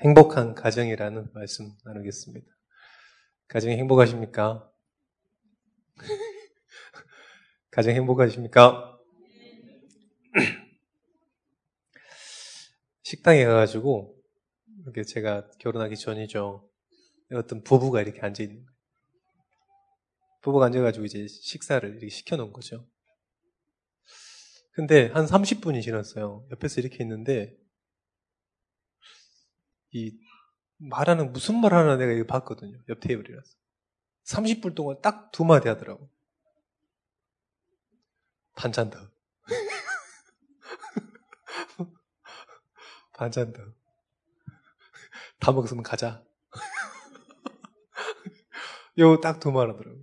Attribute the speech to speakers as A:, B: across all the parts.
A: 행복한 가정이라는 말씀 나누겠습니다. 가정이 행복하십니까? 가정 행복하십니까? 식당에 가가지고 이렇게 제가 결혼하기 전이죠. 어떤 부부가 이렇게 앉아 있는 거예요. 부부가 앉아가지고 이제 식사를 이렇게 시켜놓은 거죠. 근데 한 30분이 지났어요. 옆에서 이렇게 있는데 이 말하는 무슨 말 하나 내가 이거 봤거든요. 옆 테이블이라서. 30분 동안 딱 두 마디 하더라고. 반찬 더. 반찬 더. 다 먹었으면 가자. 요 딱 두 말 하더라고.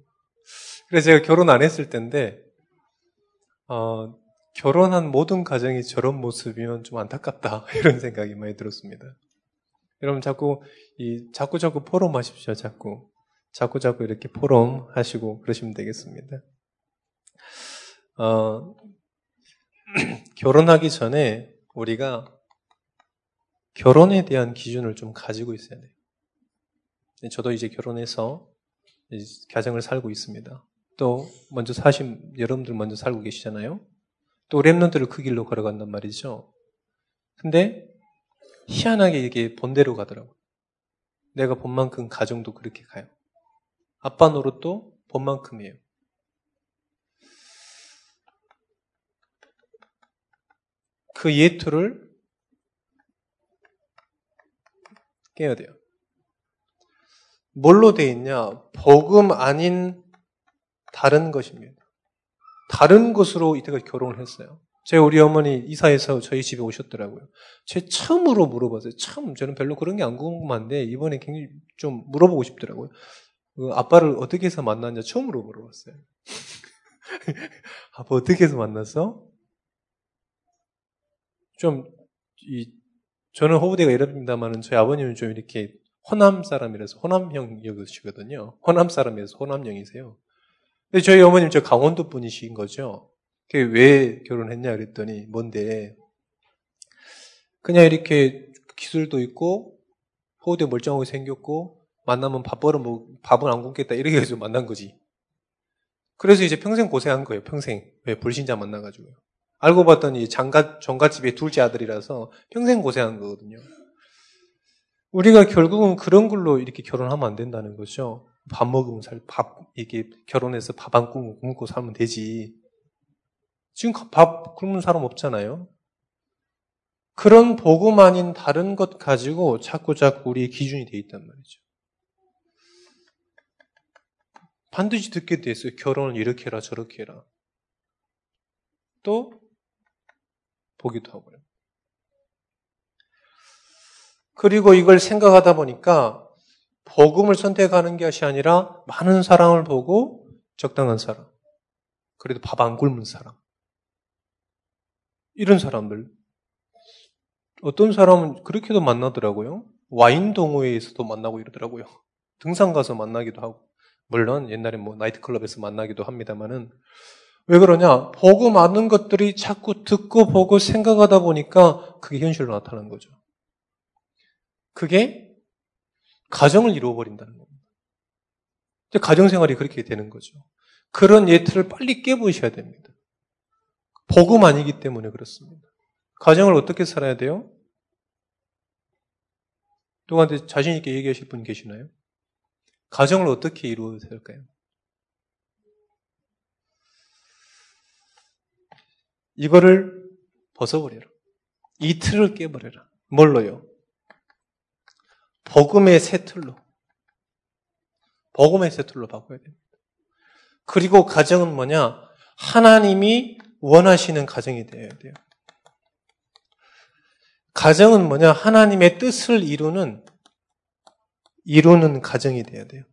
A: 그래서 제가 결혼 안 했을 때인데, 어, 결혼한 모든 가정이 저런 모습이면 좀 안타깝다. 이런 생각이 많이 들었습니다. 여러분 자꾸 이 자꾸 자꾸 포럼 하십시오. 자꾸 자꾸 자꾸 이렇게 포럼 하시고 그러시면 되겠습니다. 어, 결혼하기 전에 우리가 결혼에 대한 기준을 좀 가지고 있어야 돼요. 저도 이제 결혼해서 가정을 살고 있습니다. 또 먼저 사신 여러분들 먼저 살고 계시잖아요. 또 랩런트를 그 길로 걸어간단 말이죠. 근데 희한하게 이게 본대로 가더라고. 내가 본 만큼 가정도 그렇게 가요. 아빠 노릇도 본 만큼이에요. 그 예투를 깨야 돼요. 뭘로 돼 있냐? 복음 아닌 다른 것입니다. 다른 것으로 이때까지 결혼을 했어요. 제 우리 어머니 이사해서 저희 집에 오셨더라고요. 제 처음으로 물어봤어요. 처음 저는 별로 그런 게 안 궁금한데 이번에 굉장히 좀 물어보고 싶더라고요. 그 아빠를 어떻게 해서 만났냐 처음으로 물어봤어요. 아빠 어떻게 해서 만났어? 좀 이 저는 호부대가 이럽니다만은 저희 아버님은 좀 이렇게 호남 사람이라서 호남형이시거든요. 호남 사람이라서 호남형이세요. 근데 저희 어머님 저 강원도 분이신 거죠. 왜 결혼했냐 그랬더니 뭔데 그냥 이렇게 기술도 있고 호흡도 멀쩡하게 생겼고 만나면 밥 벌어 뭐 밥은 안 굶겠다 이렇게 해서 만난 거지. 그래서 이제 평생 고생한 거예요. 평생 왜 불신자 만나가지고요. 알고 봤더니 장가 정가집의 둘째 아들이라서 평생 고생한 거거든요. 우리가 결국은 그런 걸로 이렇게 결혼하면 안 된다는 거죠. 밥 먹으면 살, 밥, 이게 결혼해서 밥 안 굶고 살면 되지. 지금 밥 굶은 사람 없잖아요. 그런 복음 아닌 다른 것 가지고 자꾸 자꾸 우리의 기준이 돼 있단 말이죠. 반드시 듣게 돼 있어요. 결혼을 이렇게 해라 저렇게 해라. 또 보기도 하고요. 그리고 이걸 생각하다 보니까 복음을 선택하는 것이 아니라 많은 사랑을 보고 적당한 사람. 그래도 밥 안 굶은 사람. 이런 사람들. 어떤 사람은 그렇게도 만나더라고요. 와인 동호회에서도 만나고 이러더라고요. 등산 가서 만나기도 하고. 물론 옛날에 뭐 나이트클럽에서 만나기도 합니다만은 왜 그러냐? 보고 많은 것들이 자꾸 듣고 보고 생각하다 보니까 그게 현실로 나타나는 거죠. 그게 가정을 이루어버린다는 겁니다. 가정생활이 그렇게 되는 거죠. 그런 예틀을 빨리 깨부셔야 됩니다. 복음 아니기 때문에 그렇습니다. 가정을 어떻게 살아야 돼요? 누구한테 자신 있게 얘기하실 분 계시나요? 가정을 어떻게 이루어야 될까요? 이거를 벗어버려라. 이 틀을 깨버려라. 뭘로요? 복음의 새 틀로. 복음의 새 틀로 바꿔야 됩니다. 그리고 가정은 뭐냐? 하나님이 원하시는 가정이 되어야 돼요. 가정은 뭐냐? 하나님의 뜻을 이루는, 이루는 가정이 되어야 돼요.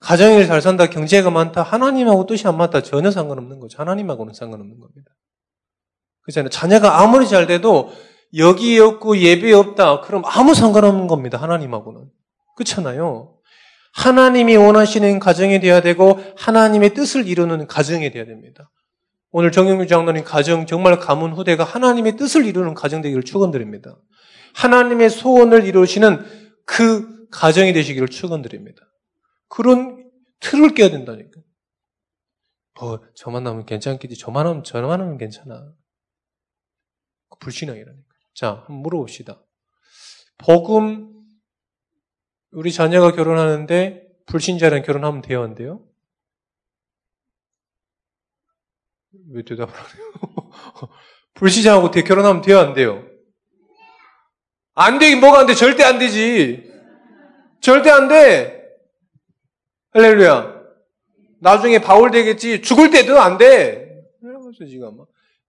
A: 가정이 잘 산다, 경제가 많다, 하나님하고 뜻이 안 맞다, 전혀 상관없는 거죠. 하나님하고는 상관없는 겁니다. 그렇잖아요. 자녀가 아무리 잘 돼도 여기에 없고 예배에 없다, 그럼 아무 상관없는 겁니다. 하나님하고는. 그렇잖아요. 하나님이 원하시는 가정이 되어야 되고, 하나님의 뜻을 이루는 가정이 되어야 됩니다. 오늘 정영규 장로님 가정 정말 가문 후대가 하나님의 뜻을 이루는 가정 되기를 축원드립니다. 하나님의 소원을 이루시는 그 가정이 되시기를 축원드립니다. 그런 틀을 깨야 된다니까. 뭐 저만 하면 괜찮겠지. 저만 하면 저만 하면 괜찮아. 불신앙이라니까. 자, 한번 물어봅시다. 복음 우리 자녀가 결혼하는데 불신자랑 결혼하면 돼요, 안 돼요? 왜 대답을 안 해요? 불신자하고 결혼하면 돼요, 안 돼요? 안 되긴 뭐가 안 돼? 절대 안 되지. 절대 안 돼. 할렐루야. 나중에 바울 되겠지. 죽을 때도 안 돼. 이러면서 지금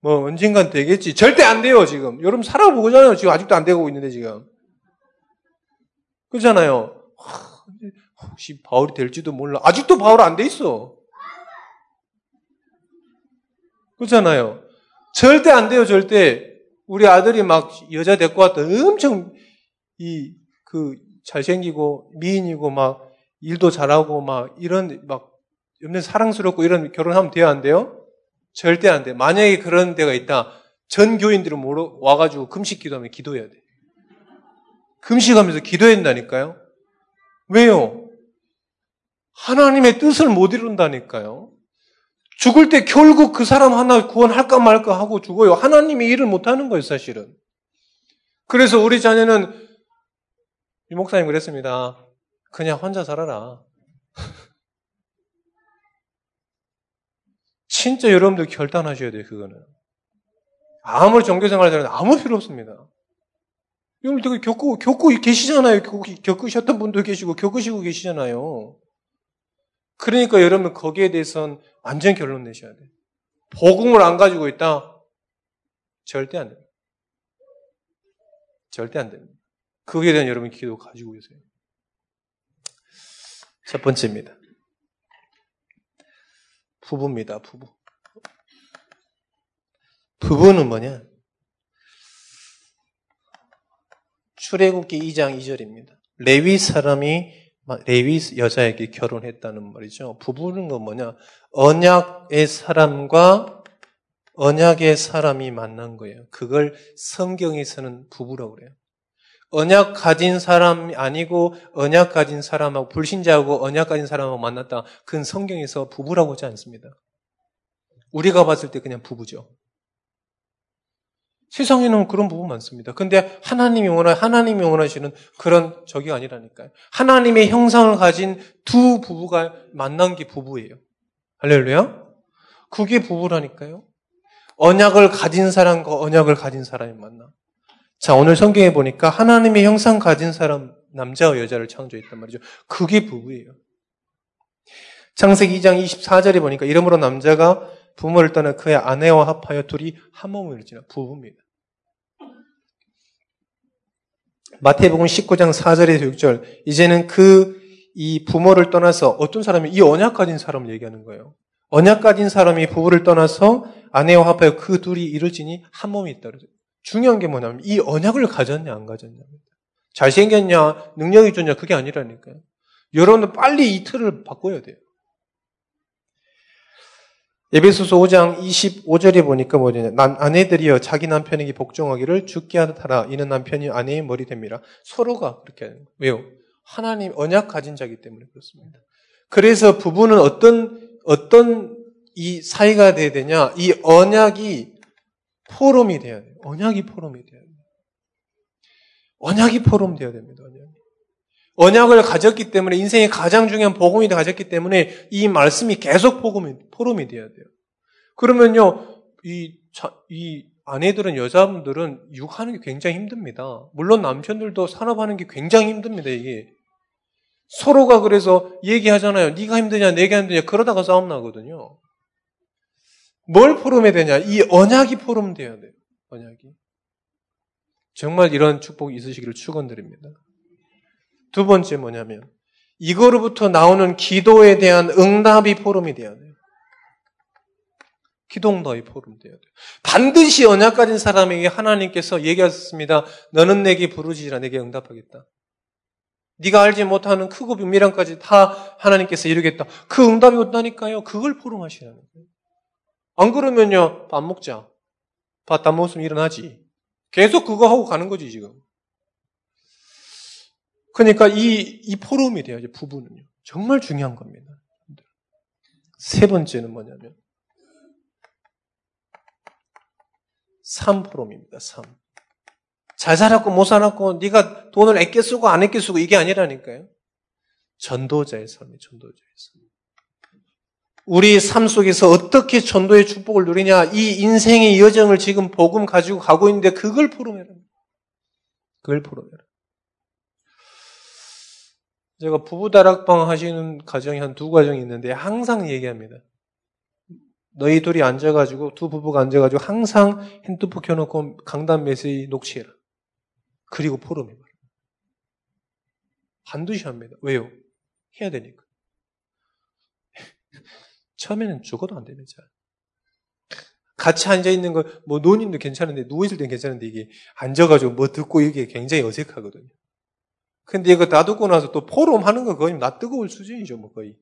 A: 뭐 언젠간 되겠지. 절대 안 돼요, 지금. 여러분 살아보잖아요. 지금 아직도 안 되고 있는데 지금. 그렇잖아요. 혹시 바울이 될지도 몰라. 아직도 바울 안 돼 있어. 그렇잖아요. 절대 안 돼요, 절대. 우리 아들이 막 여자 데리고 왔다. 엄청 이, 그, 잘생기고, 미인이고, 막, 일도 잘하고, 막, 이런, 막, 옆면 사랑스럽고 이런 결혼하면 돼요, 안 돼요? 절대 안 돼. 만약에 그런 데가 있다. 전 교인들은 와가지고 금식 기도하면 기도해야 돼. 금식하면서 기도해야 된다니까요. 왜요? 하나님의 뜻을 못 이룬다니까요. 죽을 때 결국 그 사람 하나 구원할까 말까 하고 죽어요. 하나님이 일을 못 하는 거예요, 사실은. 그래서 우리 자녀는 이 목사님 그랬습니다. 그냥 혼자 살아라. 진짜 여러분들 결단하셔야 돼요, 그거는. 아무리 종교생활을 하는 아무 필요 없습니다. 여러분들 겪고, 겪고 계시잖아요. 겪 으셨던 분도 계시고, 겪으시고 계시잖아요. 그러니까 여러분 거기에 대해서는 완전 결론 내셔야 돼요. 복음을 안 가지고 있다? 절대 안 됩니다. 절대 안 됩니다. 그거에 대한 여러분 기도 가지고 계세요. 첫 번째입니다. 부부입니다, 부부. 부부는 뭐냐? 출애굽기 2장 2절입니다. 레위 사람이 레위 여자에게 결혼했다는 말이죠. 부부는 건 뭐냐? 언약의 사람과 언약의 사람이 만난 거예요. 그걸 성경에서는 부부라고 그래요. 언약 가진 사람이 아니고 언약 가진 사람하고 불신자하고 언약 가진 사람하고 만났다. 그건 성경에서 부부라고 하지 않습니다. 우리가 봤을 때 그냥 부부죠. 세상에는 그런 부분 많습니다. 근데 하나님이 원하, 하나님이 원하시는 그런 적이 아니라니까요. 하나님의 형상을 가진 두 부부가 만난 게 부부예요. 할렐루야? 그게 부부라니까요. 언약을 가진 사람과 언약을 가진 사람이 만나. 자, 오늘 성경에 보니까 하나님의 형상 가진 사람, 남자와 여자를 창조했단 말이죠. 그게 부부예요. 창세기 2장 24절에 보니까 이름으로 남자가 부모를 떠나 그의 아내와 합하여 둘이 한 몸을 이루지라 부부입니다. 마태복음 19장 4절에서 6절 이제는 그 이 부모를 떠나서 어떤 사람이 이 언약 가진 사람을 얘기하는 거예요. 언약 가진 사람이 부부를 떠나서 아내와 합하여 그 둘이 이루지니 한 몸이 있다. 중요한 게 뭐냐면 이 언약을 가졌냐 안 가졌냐. 잘생겼냐 능력이 좋냐 그게 아니라니까요. 여러분들 빨리 이 틀을 바꿔야 돼요. 에베소서 5장 25절에 보니까 뭐냐. 난 아내들이여 자기 남편에게 복종하기를 죽게 하라. 이는 남편이 아내의 머리 됩니다. 서로가 그렇게 하는 거예요. 왜요? 하나님 언약 가진 자기 때문에 그렇습니다. 그래서 부부는 어떤 어떤 이 사이가 돼야 되냐? 이 언약이 포럼이 돼야 돼요. 언약이 포럼이 돼야 돼요. 언약이 포럼 돼야 됩니다. 언약이. 언약을 가졌기 때문에 인생의 가장 중요한 복음이 가졌기 때문에 이 말씀이 계속 복음이 포럼이 돼야 돼요. 그러면요, 이, 이 아내들은 여자분들은 육하는 게 굉장히 힘듭니다. 물론 남편들도 산업하는 게 굉장히 힘듭니다. 이게 서로가 그래서 얘기하잖아요. 네가 힘드냐, 내가 힘드냐 그러다가 싸움 나거든요. 뭘 포럼해야 되냐? 이 언약이 포럼 돼야 돼요. 언약이. 정말 이런 축복이 있으시기를 축원드립니다. 두 번째 뭐냐면 이거로부터 나오는 기도에 대한 응답이 포럼이 돼야 돼요. 기도응답이 포럼 돼야 돼요. 반드시 언약 가진 사람에게 하나님께서 얘기하셨습니다. 너는 내게 부르지라 내게 응답하겠다. 네가 알지 못하는 크고 비밀한까지 다 하나님께서 이루겠다. 그 응답이 온다니까요. 그걸 포럼하시라는 거예요. 안 그러면요, 밥 먹자. 밥다 먹으면 일어나지. 계속 그거 하고 가는 거지, 지금. 그러니까 이, 이 포럼이 돼야죠, 부부는요. 정말 중요한 겁니다. 세 번째는 뭐냐면, 3포럼입니다, 3. 잘 살았고 못 살았고 네가 돈을 아껴 쓰고 안 아껴 쓰고 이게 아니라니까요. 전도자의 삶이 전도자의 삶. 우리 삶 속에서 어떻게 전도의 축복을 누리냐 이 인생의 여정을 지금 복음 가지고 가고 있는데 그걸 포럼해라. 그걸 포럼해라. 제가 부부 다락방 하시는 가정이 한 두 가정이 있는데 항상 얘기합니다. 너희 둘이 앉아가지고 두 부부가 앉아가지고 항상 핸드폰 켜놓고 강단 메시지 녹취해라. 그리고 포럼해봐라. 반드시 합니다. 왜요? 해야 되니까. 처음에는 죽어도 안 됩니다. 같이 앉아있는 거, 뭐, 노인도 괜찮은데, 누워있을 땐 괜찮은데, 이게 앉아가지고 뭐 듣고 이게 굉장히 어색하거든요. 근데 이거 다 듣고 나서 또 포럼 하는 거 거의 나 뜨거울 수준이죠, 뭐, 거의.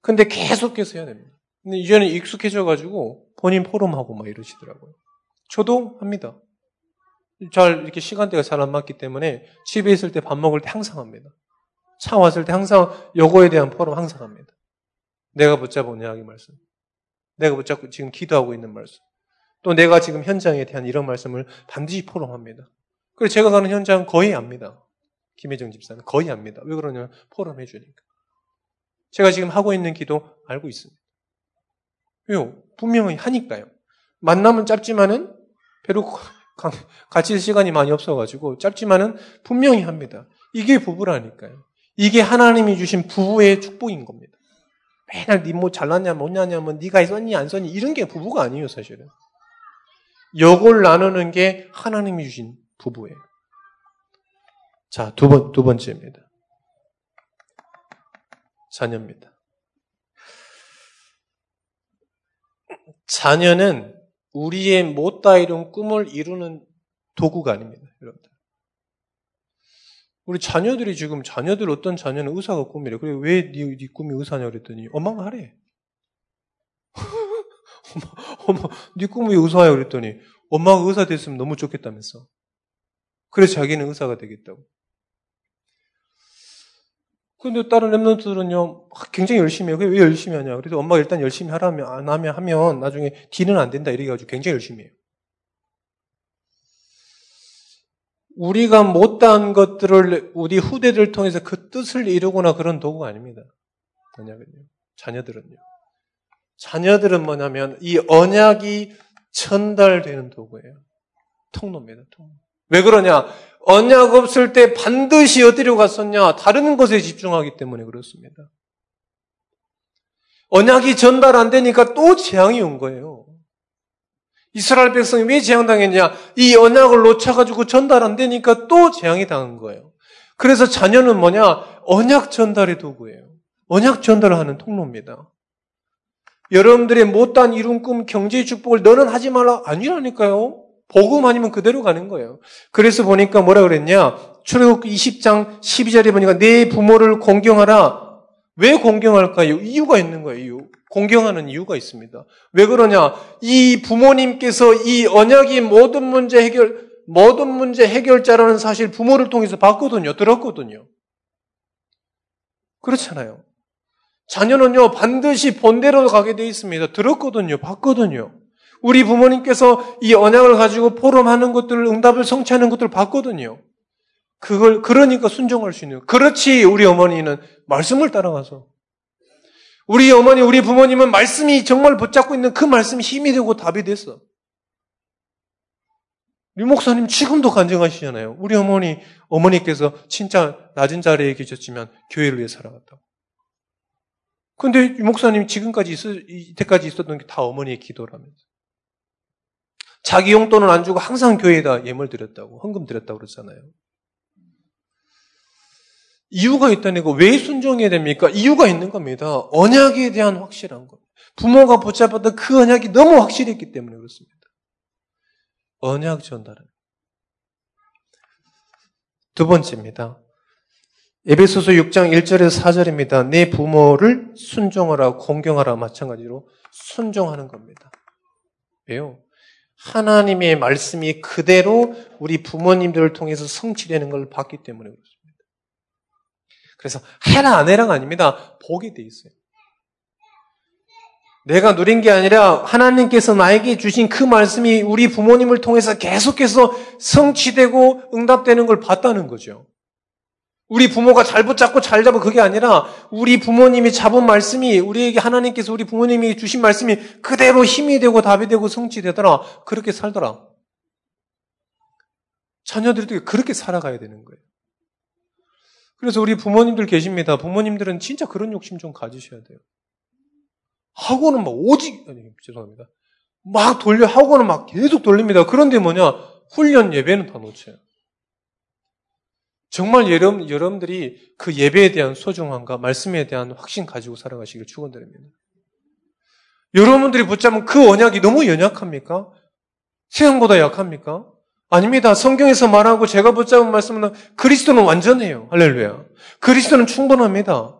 A: 근데 계속해서 해야 됩니다. 근데 이제는 익숙해져가지고 본인 포럼하고 막 이러시더라고요. 저도 합니다. 잘 이렇게 시간대가 잘 안 맞기 때문에 집에 있을 때 밥 먹을 때 항상 합니다. 차 왔을 때 항상 요거에 대한 포럼 항상 합니다. 내가 붙잡은 이야기 말씀. 내가 붙잡고 지금 기도하고 있는 말씀. 또 내가 지금 현장에 대한 이런 말씀을 반드시 포럼합니다. 그리고 제가 가는 현장 거의 압니다. 김혜정 집사는 거의 압니다. 왜 그러냐면 포럼 해 주니까. 제가 지금 하고 있는 기도 알고 있습니다. 왜요? 분명히 하니까요. 만남은 짧지만은 별로 같이 시간이 많이 없어가지고 짧지만은 분명히 합니다. 이게 부부라니까요. 이게 하나님이 주신 부부의 축복인 겁니다. 맨날 니뭐 잘났냐 못냐냐 뭐 네가 썼니 안 썼니 이런 게 부부가 아니에요 사실은. 요걸 나누는 게 하나님이 주신 부부예요. 자, 두 번, 두 번째입니다. 자녀입니다. 자녀는 우리의 못다 이룬 꿈을 이루는 도구가 아닙니다, 여러분들. 우리 자녀들이 지금 자녀들 어떤 자녀는 의사가 꿈이래. 그래 왜네 네 꿈이 의사냐 그랬더니 엄마가 하래. 엄마, 엄마, 네 꿈이 의사야 그랬더니 엄마가 의사 됐으면 너무 좋겠다면서. 그래서 자기는 의사가 되겠다고. 근데 다른 랩런트들은요, 굉장히 열심히 해요. 왜 열심히 하냐. 그래서 엄마가 일단 열심히 하라면, 안 하면, 하면 나중에 뒤는 안 된다. 이래가지고 굉장히 열심히 해요. 우리가 못다한 것들을 우리 후대들 통해서 그 뜻을 이루거나 그런 도구가 아닙니다. 뭐냐면요. 자녀들은요. 자녀들은 뭐냐면 이 언약이 전달되는 도구예요. 통로입니다. 통로. 왜 그러냐? 언약 없을 때 반드시 어디로 갔었냐? 다른 것에 집중하기 때문에 그렇습니다. 언약이 전달 안 되니까 또 재앙이 온 거예요. 이스라엘 백성이 왜 재앙당했냐? 이 언약을 놓쳐가지고 전달 안 되니까 또 재앙이 당한 거예요. 그래서 자녀는 뭐냐? 언약 전달의 도구예요. 언약 전달을 하는 통로입니다. 여러분들의 못단 이룬 꿈, 경제의 축복을 너는 하지 말라. 아니라니까요. 복음 아니면 그대로 가는 거예요. 그래서 보니까 뭐라 그랬냐? 출애굽 20장 12절에 보니까 내 부모를 공경하라. 왜 공경할까요? 이유가 있는 거예요. 이유. 공경하는 이유가 있습니다. 왜 그러냐? 이 부모님께서 이 언약이 모든 문제 해결 모든 문제 해결자라는 사실 부모를 통해서 봤거든요. 들었거든요. 그렇잖아요. 자녀는요, 반드시 본대로 가게 되어 있습니다. 들었거든요. 봤거든요. 우리 부모님께서 이 언약을 가지고 포럼하는 것들을 응답을 성취하는 것들을 봤거든요. 그걸 그러니까 순종할 수 있는. 그렇지 우리 어머니는 말씀을 따라가서 우리 어머니 우리 부모님은 말씀이 정말 붙잡고 있는 그 말씀이 힘이 되고 답이 됐어. 류 목사님 지금도 간증하시잖아요. 우리 어머니 어머니께서 진짜 낮은 자리에 계셨지만 교회를 위해 살아갔다고. 근데 유 목사님 지금까지 있어, 이때까지 있었던 게 다 어머니의 기도라면서. 자기 용돈은 안 주고 항상 교회에다 예물 드렸다고, 헌금 드렸다고 그러잖아요. 이유가 있다는 거왜 순종해야 됩니까? 이유가 있는 겁니다. 언약에 대한 확실한 것. 부모가 붙잡았던 그 언약이 너무 확실했기 때문에 그렇습니다. 언약 전달은. 두 번째입니다. 에베소서 6장 1절에서 4절입니다. 내 부모를 순종하라, 공경하라 마찬가지로 순종하는 겁니다. 왜요? 하나님의 말씀이 그대로 우리 부모님들을 통해서 성취되는 걸 봤기 때문에 그렇습니다. 그래서 해라 안 해라가 아닙니다. 보게 돼 있어요. 내가 누린 게 아니라 하나님께서 나에게 주신 그 말씀이 우리 부모님을 통해서 계속해서 성취되고 응답되는 걸 봤다는 거죠. 우리 부모가 잘 붙잡고 잘 잡아 그게 아니라 우리 부모님이 잡은 말씀이 우리에게 하나님께서 우리 부모님이 주신 말씀이 그대로 힘이 되고 답이 되고 성취되더라. 그렇게 살더라. 자녀들도 그렇게 살아가야 되는 거예요. 그래서 우리 부모님들 계십니다. 부모님들은 진짜 그런 욕심 좀 가지셔야 돼요. 학원은 막 오직, 아니, 죄송합니다. 막 돌려, 학원은 막 계속 돌립니다. 그런데 뭐냐? 훈련 예배는 다 놓쳐요. 정말 여러분, 여러분들이 그 예배에 대한 소중함과 말씀에 대한 확신 가지고 살아가시길 축원드립니다. 여러분들이 붙잡은 그 언약이 너무 연약합니까? 세상보다 약합니까? 아닙니다. 성경에서 말하고 제가 붙잡은 말씀은 그리스도는 완전해요. 할렐루야. 그리스도는 충분합니다.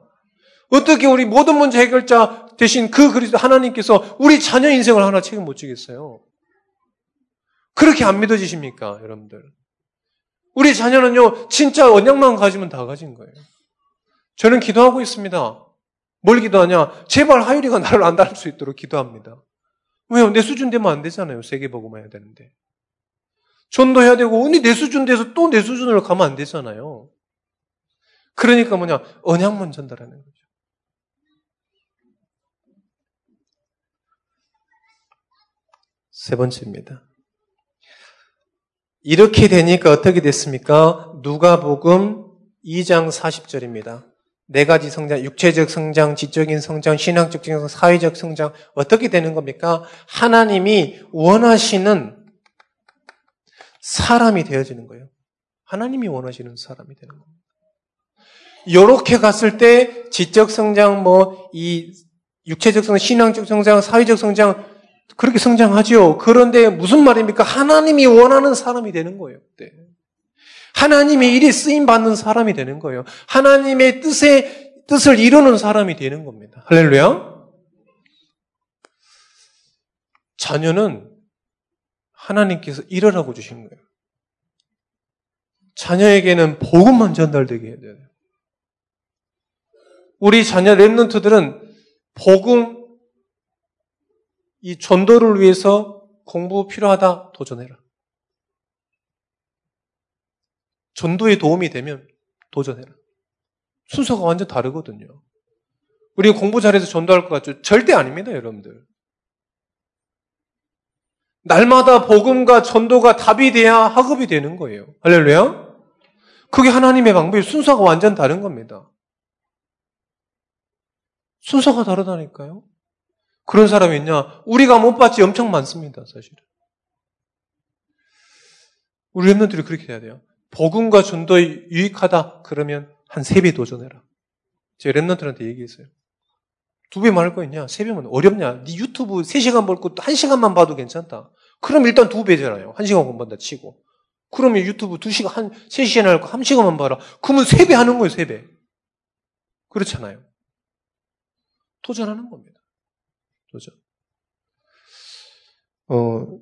A: 어떻게 우리 모든 문제 해결자 대신 그 그리스도 하나님께서 우리 자녀 인생을 하나 책임 못 지겠어요? 그렇게 안 믿어지십니까, 여러분들? 우리 자녀는요, 진짜 언약만 가지면 다 가진 거예요. 저는 기도하고 있습니다. 뭘 기도하냐? 제발 하율이가 나를 안 닮을 수 있도록 기도합니다. 왜요? 내 수준 되면 안 되잖아요. 세계보고만 해야 되는데. 전도해야 되고, 언니 내 수준 돼서 또 내 수준으로 가면 안 되잖아요. 그러니까 뭐냐? 언약만 전달하는 거죠. 세 번째입니다. 이렇게 되니까 어떻게 됐습니까? 누가복음 2장 40절입니다. 네 가지 성장, 육체적 성장, 지적인 성장, 신앙적 성장, 사회적 성장 어떻게 되는 겁니까? 하나님이 원하시는 사람이 되어지는 거예요. 하나님이 원하시는 사람이 되는 겁니다. 이렇게 갔을 때 지적 성장, 뭐 이 육체적 성장, 신앙적 성장, 사회적 성장 그렇게 성장하지요. 그런데 무슨 말입니까? 하나님이 원하는 사람이 되는 거예요. 네. 하나님의 일이 쓰임 받는 사람이 되는 거예요. 하나님의 뜻에 뜻을 이루는 사람이 되는 겁니다. 할렐루야. 자녀는 하나님께서 일어나고 주신 거예요. 자녀에게는 복음만 전달되게 해야 돼요. 우리 자녀 랩런트들은 복음 이 전도를 위해서 공부 필요하다 도전해라. 전도에 도움이 되면 도전해라. 순서가 완전 다르거든요. 우리 공부 잘해서 전도할 것 같죠? 절대 아닙니다, 여러분들. 날마다 복음과 전도가 답이 돼야 학업이 되는 거예요. 할렐루야? 그게 하나님의 방법이 순서가 완전 다른 겁니다. 순서가 다르다니까요. 그런 사람이 있냐? 우리가 못 봤지 엄청 많습니다, 사실은. 우리 랩런들이 그렇게 해야 돼요. 복음과 전도에 유익하다 그러면 한 세 배 도전해라. 제가 랩런들한테 얘기했어요. 두 배 말할 거 있냐? 세 배면 어렵냐? 네 유튜브 세시간볼 것도 한시간만 봐도 괜찮다. 그럼 일단 두 배잖아요. 한 시간 공부한다 치고. 그러면 유튜브 두 시간 한 세 시간 할거 한 시간만 봐라. 그러면 세 배 하는 거예요, 세 배. 그렇잖아요. 도전하는 겁니다. 도전. 어,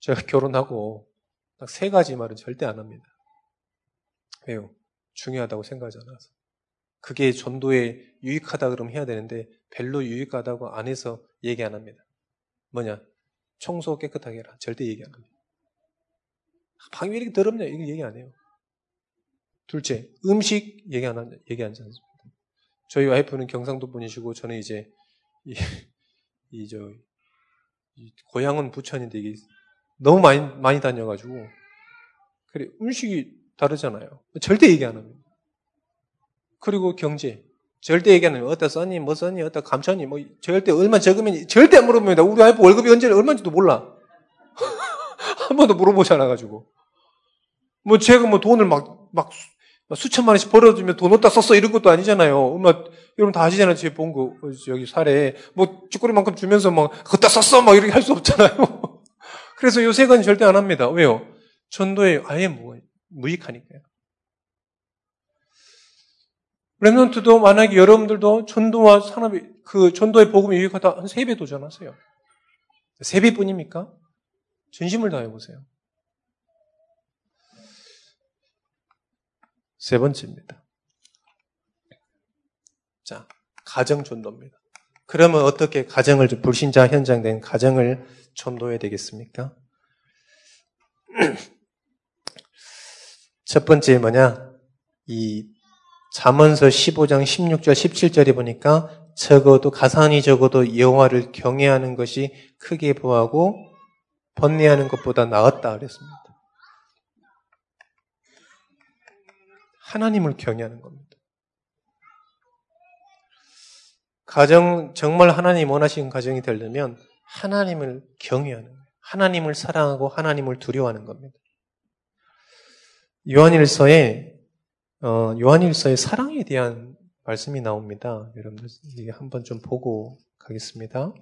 A: 제가 결혼하고 딱 세 가지 말은 절대 안 합니다. 왜요? 중요하다고 생각하지 않아서. 그게 전도에 유익하다 그러면 해야 되는데 별로 유익하다고 안 해서 얘기 안 합니다. 뭐냐? 청소 깨끗하게 해라. 절대 얘기 안 합니다. 방이 왜 이렇게 더럽냐? 이거 얘기 안 해요. 둘째, 음식 얘기 안, 얘기 안 하지 않습니다. 저희 와이프는 경상도 분이시고 저는 이제 이, 이, 고향은 부천인데 이게 너무 많이, 많이 다녀가지고, 그래, 음식이 다르잖아요. 절대 얘기 안 합니다. 그리고 경제. 절대 얘기 안 해요. 어디다 썼니? 뭐 썼니? 어디다 감췄니? 뭐, 절대 얼마 적으면, 절대 안 물어봅니다. 우리 와이프 월급이 언제, 얼마인지도 몰라. 한 번도 물어보지 않아가지고. 뭐, 제가 뭐 돈을 막, 막 수천만 원씩 벌어주면 돈 어디다 썼어 이런 것도 아니잖아요. 엄마 여러분 다 아시잖아요. 제본거 여기 사례 뭐 쭈꾸리만큼 주면서 막 그것다 썼어 막 이렇게 할 수 없잖아요. 그래서 요새 건 절대 안 합니다. 왜요? 전도에 아예 뭐 무익하니까요. 랩런트도 만약에 여러분들도 전도와 산업이 그 전도의 복음이 유익하다 한 세 배 도전하세요. 세 배뿐입니까? 전심을 다해 보세요. 세 번째입니다. 자, 가정 전도입니다. 그러면 어떻게 가정을 불신자 현장 된 가정을 전도해야 되겠습니까? 첫 번째 뭐냐? 이 잠언서 15장 16절 17절에 보니까 적어도 가산이 적어도 여호와를 경외하는 것이 크게 보하고 번뇌하는 것보다 나았다 그랬습니다. 하나님을 경외하는 겁니다. 가정 정말 하나님 원하시는 가정이 되려면 하나님을 경외하는 거예요. 하나님을 사랑하고 하나님을 두려워하는 겁니다. 요한일서에 어, 요한일서에 사랑에 대한 말씀이 나옵니다. 여러분들 한번 좀 보고 가겠습니다.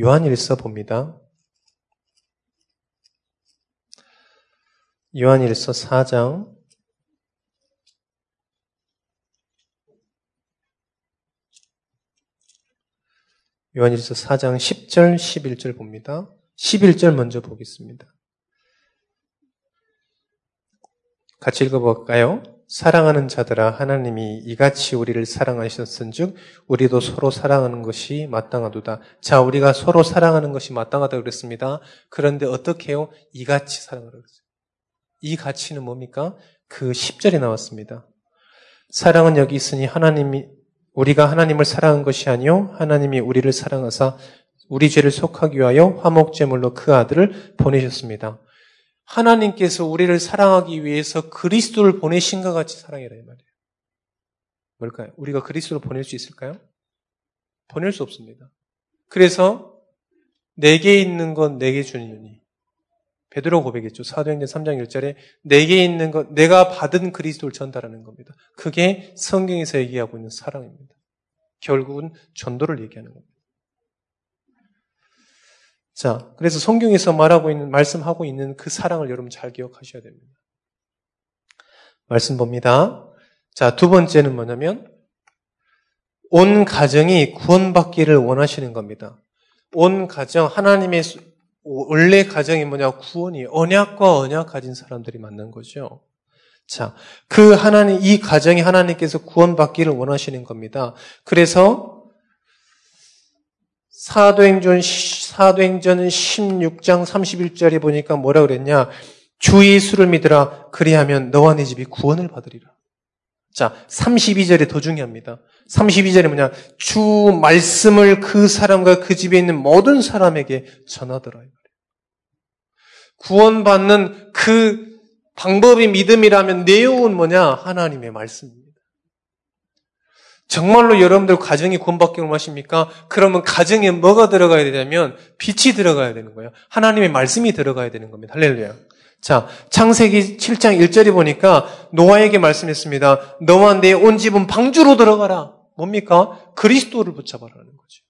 A: 요한일서 봅니다. 요한일서 4장 요한일서 4장 10절, 11절 봅니다. 11절 먼저 보겠습니다. 같이 읽어볼까요? 사랑하는 자들아 하나님이 이같이 우리를 사랑하셨은즉 우리도 서로 사랑하는 것이 마땅하도다. 자, 우리가 서로 사랑하는 것이 마땅하다고 그랬습니다. 그런데 어떻게 해요? 이같이 사랑하라고 그랬어요. 이 가치는 뭡니까? 그 10절에 나왔습니다. 사랑은 여기 있으니 하나님이 우리가 하나님을 사랑한 것이 아니요 하나님이 우리를 사랑하사 우리 죄를 속하기 위하여 화목제물로 그 아들을 보내셨습니다. 하나님께서 우리를 사랑하기 위해서 그리스도를 보내신 것 같이 사랑해라 이 말이에요. 뭘까요? 우리가 그리스도를 보낼 수 있을까요? 보낼 수 없습니다. 그래서 내게 있는 건 내게 주느니 베드로 고백했죠. 사도행전 3장 1절에 내게 있는 것, 내가 받은 그리스도를 전달하는 겁니다. 그게 성경에서 얘기하고 있는 사랑입니다. 결국은 전도를 얘기하는 겁니다. 자, 그래서 성경에서 말하고 있는, 말씀하고 있는 그 사랑을 여러분 잘 기억하셔야 됩니다. 말씀 봅니다. 자, 두 번째는 뭐냐면, 온 가정이 구원받기를 원하시는 겁니다. 온 가정, 하나님의 원래 가정이 뭐냐? 구원이 언약과 언약 가진 사람들이 만난 거죠. 자, 그 하나님, 이 가정이 하나님께서 구원받기를 원하시는 겁니다. 그래서 사도행전, 사도행전 16장 31절에 보니까 뭐라 그랬냐? 주 예수를 믿으라. 그리하면 너와 네 집이 구원을 받으리라. 자, 32절에 더 중요합니다. 32절에 뭐냐? 주 말씀을 그 사람과 그 집에 있는 모든 사람에게 전하더라. 구원받는 그 방법이 믿음이라면 내용은 뭐냐? 하나님의 말씀입니다. 정말로 여러분들 가정이 구원받기를 원하십니까? 그러면 가정에 뭐가 들어가야 되냐면 빛이 들어가야 되는 거예요. 하나님의 말씀이 들어가야 되는 겁니다. 할렐루야. 자, 창세기 7장 1절에 보니까 노아에게 말씀했습니다. 너와 내 온 집은 방주로 들어가라. 뭡니까? 그리스도를 붙잡아라는 거죠.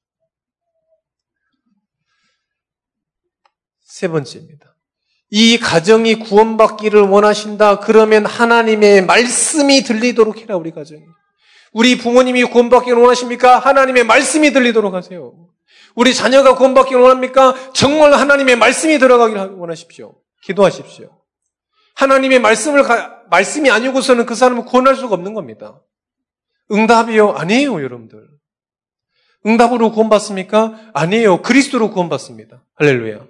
A: 세 번째입니다. 이 가정이 구원받기를 원하신다. 그러면 하나님의 말씀이 들리도록 해라, 우리 가정이. 우리 부모님이 구원받기를 원하십니까? 하나님의 말씀이 들리도록 하세요. 우리 자녀가 구원받기를 원합니까? 정말 하나님의 말씀이 들어가기를 원하십시오. 기도하십시오. 하나님의 말씀을, 말씀이 아니고서는 그 사람을 구원할 수가 없는 겁니다. 응답이요? 아니에요, 여러분들. 응답으로 구원받습니까? 아니에요. 그리스도로 구원받습니다. 할렐루야.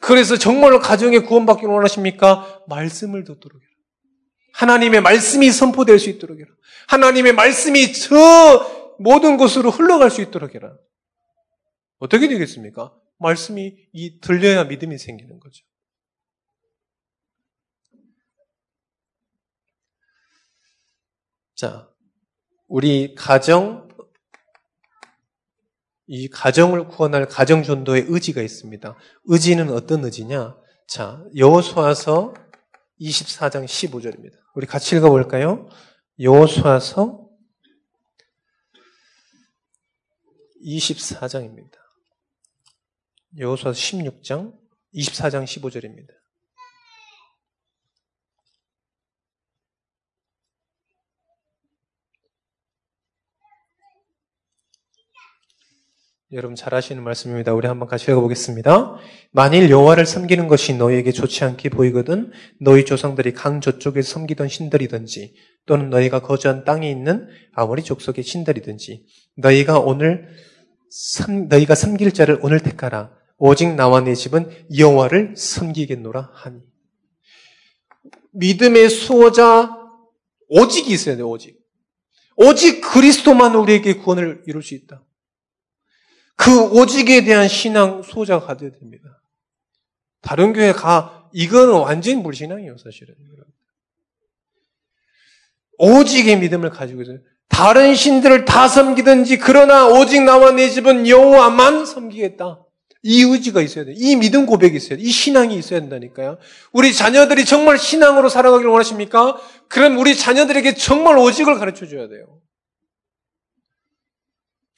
A: 그래서 정말로 가정에 구원받기를 원하십니까? 말씀을 듣도록 해라. 하나님의 말씀이 선포될 수 있도록 해라. 하나님의 말씀이 저 모든 곳으로 흘러갈 수 있도록 해라. 어떻게 되겠습니까? 말씀이 이 들려야 믿음이 생기는 거죠. 자, 우리 가정, 이 가정을 구원할 가정 전도의 의지가 있습니다. 의지는 어떤 의지냐? 자, 여호수아서 24장 15절입니다. 우리 같이 읽어 볼까요? 여호수아서 24장입니다. 여호수아서 16장 24장 15절입니다. 여러분 잘 아시는 말씀입니다. 우리 한번 같이 읽어보겠습니다. 만일 여호와를 섬기는 것이 너희에게 좋지 않게 보이거든 너희 조상들이 강 저쪽에 섬기던 신들이든지 또는 너희가 거주한 땅에 있는 아무리 족속의 신들이든지 너희가 오늘 섬, 너희가 섬길 자를 오늘 택하라. 오직 나와 내 집은 여호와를 섬기겠노라 하니. 믿음의 수호자 오직이 있어야 돼요. 오직. 오직 그리스도만 우리에게 구원을 이룰 수 있다. 그 오직에 대한 신앙 소자가 가져야 됩니다. 다른 교회 가, 이거는 완전 불신앙이에요, 사실은. 오직의 믿음을 가지고 있어요. 다른 신들을 다 섬기든지, 그러나 오직 나와 내 집은 여호와만 섬기겠다. 이 의지가 있어야 돼. 이 믿음 고백이 있어야 돼. 이 신앙이 있어야 된다니까요. 우리 자녀들이 정말 신앙으로 살아가기를 원하십니까? 그럼 우리 자녀들에게 정말 오직을 가르쳐 줘야 돼요.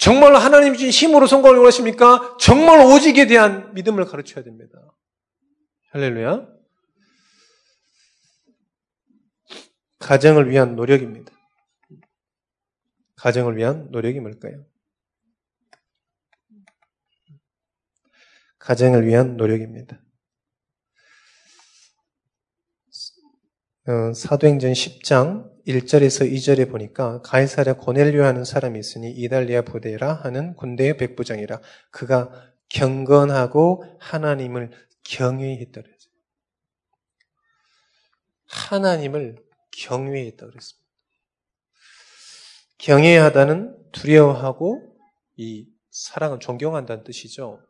A: 정말 하나님 주신 힘으로 성공을 원하십니까? 정말 오직에 대한 믿음을 가르쳐야 됩니다. 할렐루야. 가정을 위한 노력입니다. 가정을 위한 노력이 뭘까요? 가정을 위한 노력입니다. 어, 사도행전 10장 1절에서 2절에 보니까 가이사랴 고넬료 하는 사람이 있으니 이달리아 부대라 하는 군대의 백부장이라 그가 경건하고 하나님을 경외했다 그랬어요. 하나님을 경외했다 그랬습니다. 경외하다는 두려워하고 이 사랑은 존경한다는 뜻이죠.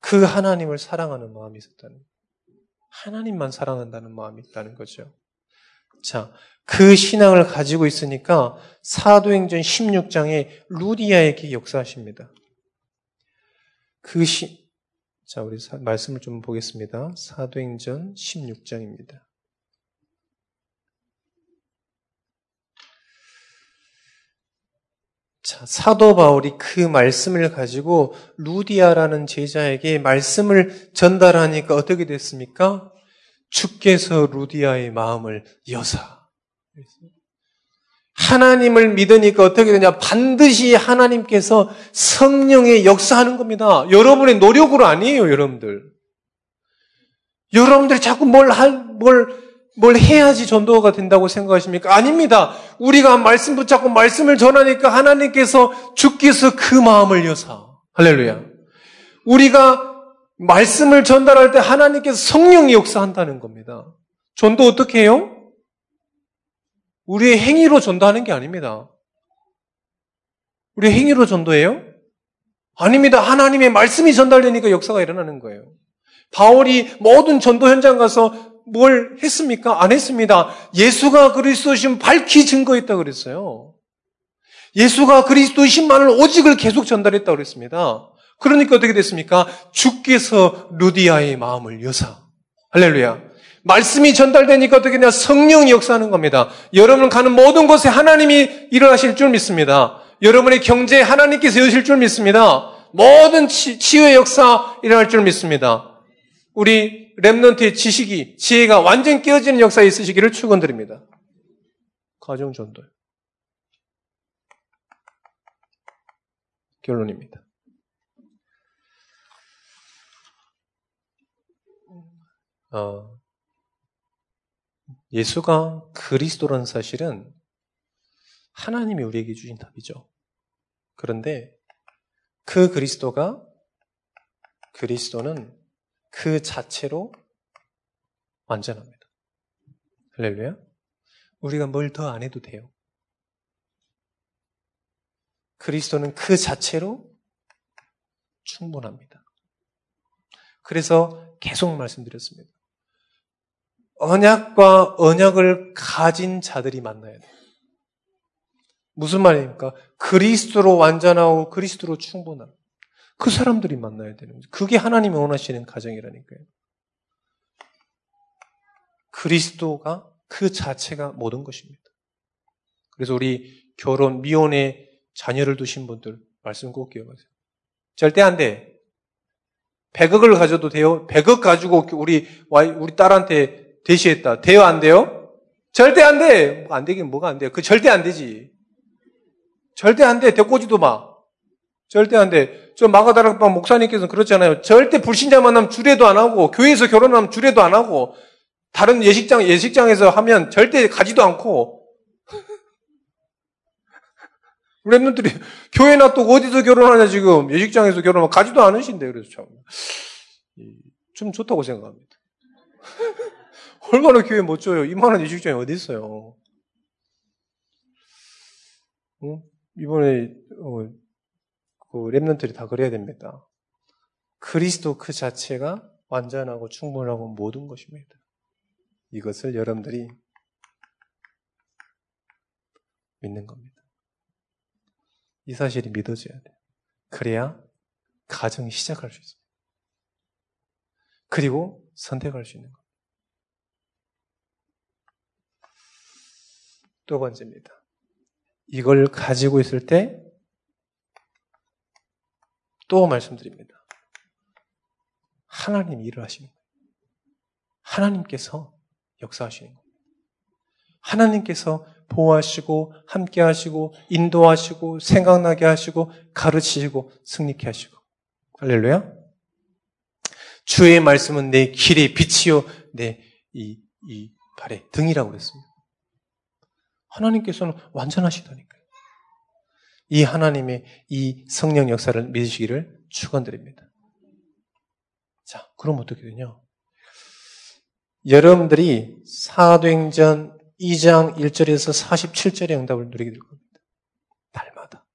A: 그 하나님을 사랑하는 마음이 있었다는 하나님만 사랑한다는 마음이 있다는 거죠. 자, 그 신앙을 가지고 있으니까 사도행전 16장에 루디아에게 역사하십니다. 그 시, 자, 우리 사, 말씀을 좀 보겠습니다. 사도행전 16장입니다. 자, 사도 바울이 그 말씀을 가지고 루디아라는 제자에게 말씀을 전달하니까 어떻게 됐습니까? 주께서 루디아의 마음을 여사. 하나님을 믿으니까 어떻게 되냐? 반드시 하나님께서 성령의 역사하는 겁니다. 여러분의 노력으로 아니에요, 여러분들. 여러분들이 자꾸 뭘 할, 뭘, 뭘 해야지 전도가 된다고 생각하십니까? 아닙니다. 우리가 말씀 붙잡고 말씀을 전하니까 하나님께서 주께서 그 마음을 여사. 할렐루야. 우리가 말씀을 전달할 때 하나님께서 성령이 역사한다는 겁니다. 전도 어떻게 해요? 우리의 행위로 전도하는 게 아닙니다. 우리 행위로 전도해요? 아닙니다. 하나님의 말씀이 전달되니까 역사가 일어나는 거예요. 바울이 모든 전도 현장 가서 뭘 했습니까? 안 했습니다. 예수가 그리스도신 밝히 증거했다 그랬어요. 예수가 그리스도신만을 오직을 계속 전달했다 그랬습니다. 그러니까 어떻게 됐습니까? 주께서 루디아의 마음을 여사. 할렐루야. 말씀이 전달되니까 어떻게 되냐? 성령이 역사하는 겁니다. 여러분 가는 모든 곳에 하나님이 일어나실 줄 믿습니다. 여러분의 경제에 하나님께서 여실 줄 믿습니다. 모든 치, 치유의 역사 일어날 줄 믿습니다. 우리 랩런트의 지식이, 지혜가 완전 깨어지는 역사에 있으시기를 축원드립니다. 가정 전도. 결론입니다. 어, 예수가 그리스도라는 사실은 하나님이 우리에게 주신 답이죠. 그런데 그 그리스도가 그리스도는 그 자체로 완전합니다. 할렐루야. 우리가 뭘 더 안 해도 돼요. 그리스도는 그 자체로 충분합니다. 그래서 계속 말씀드렸습니다. 언약과 언약을 가진 자들이 만나야 돼요. 무슨 말입니까? 그리스도로 완전하고 그리스도로 충분한 그 사람들이 만나야 되는 거죠. 그게 하나님이 원하시는 가정이라니까요. 그리스도가 그 자체가 모든 것입니다. 그래서 우리 결혼, 미혼에 자녀를 두신 분들 말씀 꼭 기억하세요. 절대 안 돼. 100억을 가져도 돼요? 100억 가지고 우리, 우리 딸한테 대시했다. 돼요? 안 돼요? 절대 안 돼! 안 되긴 뭐가 안 돼요? 그 절대 안 되지. 절대 안 돼. 데꼬지도 마. 절대 안 돼. 저 마가다락방 목사님께서는 그렇잖아요. 절대 불신자 만나면 주례도 안 하고 교회에서 결혼하면 주례도 안 하고 다른 예식장 예식장에서 하면 절대 가지도 않고 랩런들이 교회 놔두고 어디서 결혼하냐 지금 예식장에서 결혼하면 가지도 않으신데 그래서 참 좀 좋다고 생각합니다. 얼마나 교회 못 줘요? 이만한 예식장이 어디 있어요? 어? 이번에 어, 그 랩런들이 다 그래야 됩니다. 그리스도 그 자체가 완전하고 충분하고 모든 것입니다. 이것을 여러분들이 믿는 겁니다. 이 사실이 믿어져야 돼요. 그래야 가정이 시작할 수 있습니다. 그리고 선택할 수 있는 겁니다. 두 번째입니다. 이걸 가지고 있을 때 또 말씀드립니다. 하나님 일을 하시는 거예요. 하나님께서 역사하시는 겁니다. 하나님께서 보호하시고 함께 하시고 인도하시고 생각나게 하시고 가르치시고 승리케 하시고 할렐루야. 주의 말씀은 내 길의 빛이요 내 이 이 발의 등이라고 그랬습니다. 하나님께서는 완전하시다니까요. 이 하나님의 이 성령 역사를 믿으시기를 축원드립니다. 자, 그럼 어떻게 되냐? 여러분들이 사도행전 2장 1절에서 47절의 응답을 누리게 될 겁니다. 날마다.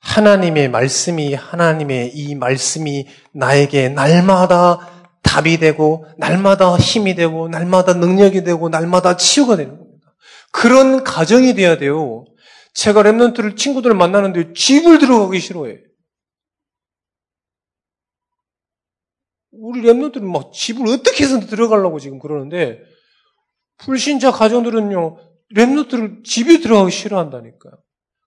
A: 하나님의 말씀이, 하나님의 이 말씀이 나에게 날마다 답이 되고, 날마다 힘이 되고, 날마다 능력이 되고, 날마다 치유가 되는 겁니다. 그런 가정이 돼야 돼요. 제가 랩런트를 친구들을 만나는데 집을 들어가기 싫어해. 우리 랩런트는 막 집을 어떻게 해서 들어가려고 지금 그러는데 불신자 가정들은요, 랩노트를 집에 들어가기 싫어한다니까요.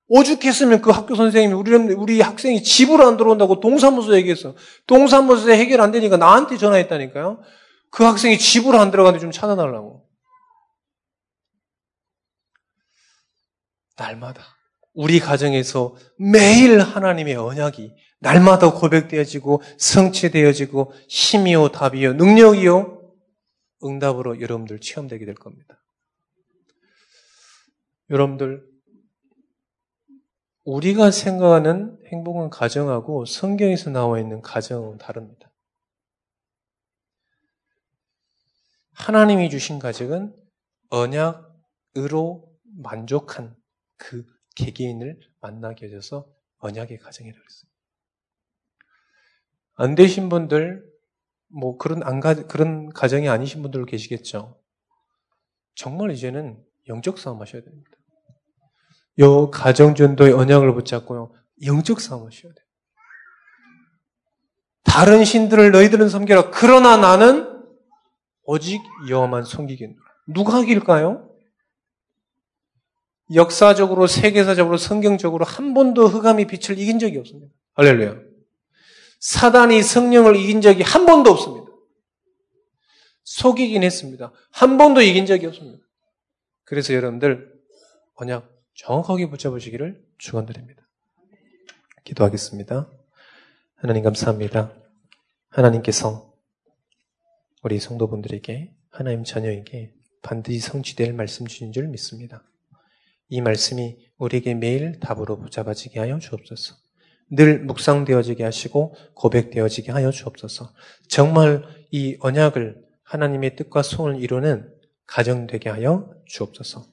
A: 오죽했으면 그 학교 선생님이 우리, 우리 학생이 집으로 안 들어온다고 동사무소 얘기했어. 동사무소에 해결 안 되니까 나한테 전화했다니까요. 그 학생이 집으로 안 들어가는데 좀 찾아달라고. 날마다 우리 가정에서 매일 하나님의 언약이 날마다 고백되어지고 성취되어지고 힘이요 답이요 능력이요 응답으로 여러분들 체험되게 될 겁니다. 여러분들, 우리가 생각하는 행복한 가정하고 성경에서 나와 있는 가정은 다릅니다. 하나님이 주신 가정은 언약으로 만족한 그 개개인을 만나게 해줘서 언약의 가정이라고 했습니다. 안 되신 분들, 뭐 그런 안 가, 그런 가정이 아니신 분들 계시겠죠. 정말 이제는 영적 싸움 하셔야 됩니다. 요 가정전도의 언약을 붙잡고요. 영적 싸움 하셔야 돼요. 다른 신들을 너희들은 섬겨라. 그러나 나는 오직 여호만 섬기겠노라. 누가 하길까요? 역사적으로, 세계사적으로, 성경적으로 한 번도 흑암이 빛을 이긴 적이 없습니다. 할렐루야. 사단이 성령을 이긴 적이 한 번도 없습니다. 속이긴 했습니다. 한 번도 이긴 적이 없습니다. 그래서 여러분들 언약 정확하게 붙잡으시기를 축원드립니다. 기도하겠습니다. 하나님 감사합니다. 하나님께서 우리 성도분들에게 하나님 자녀에게 반드시 성취될 말씀 주신 줄 믿습니다. 이 말씀이 우리에게 매일 답으로 붙잡아지게 하여 주옵소서. 늘 묵상되어지게 하시고 고백되어지게 하여 주옵소서. 정말 이 언약을 하나님의 뜻과 소원을 이루는 가정 되게 하여 주옵소서.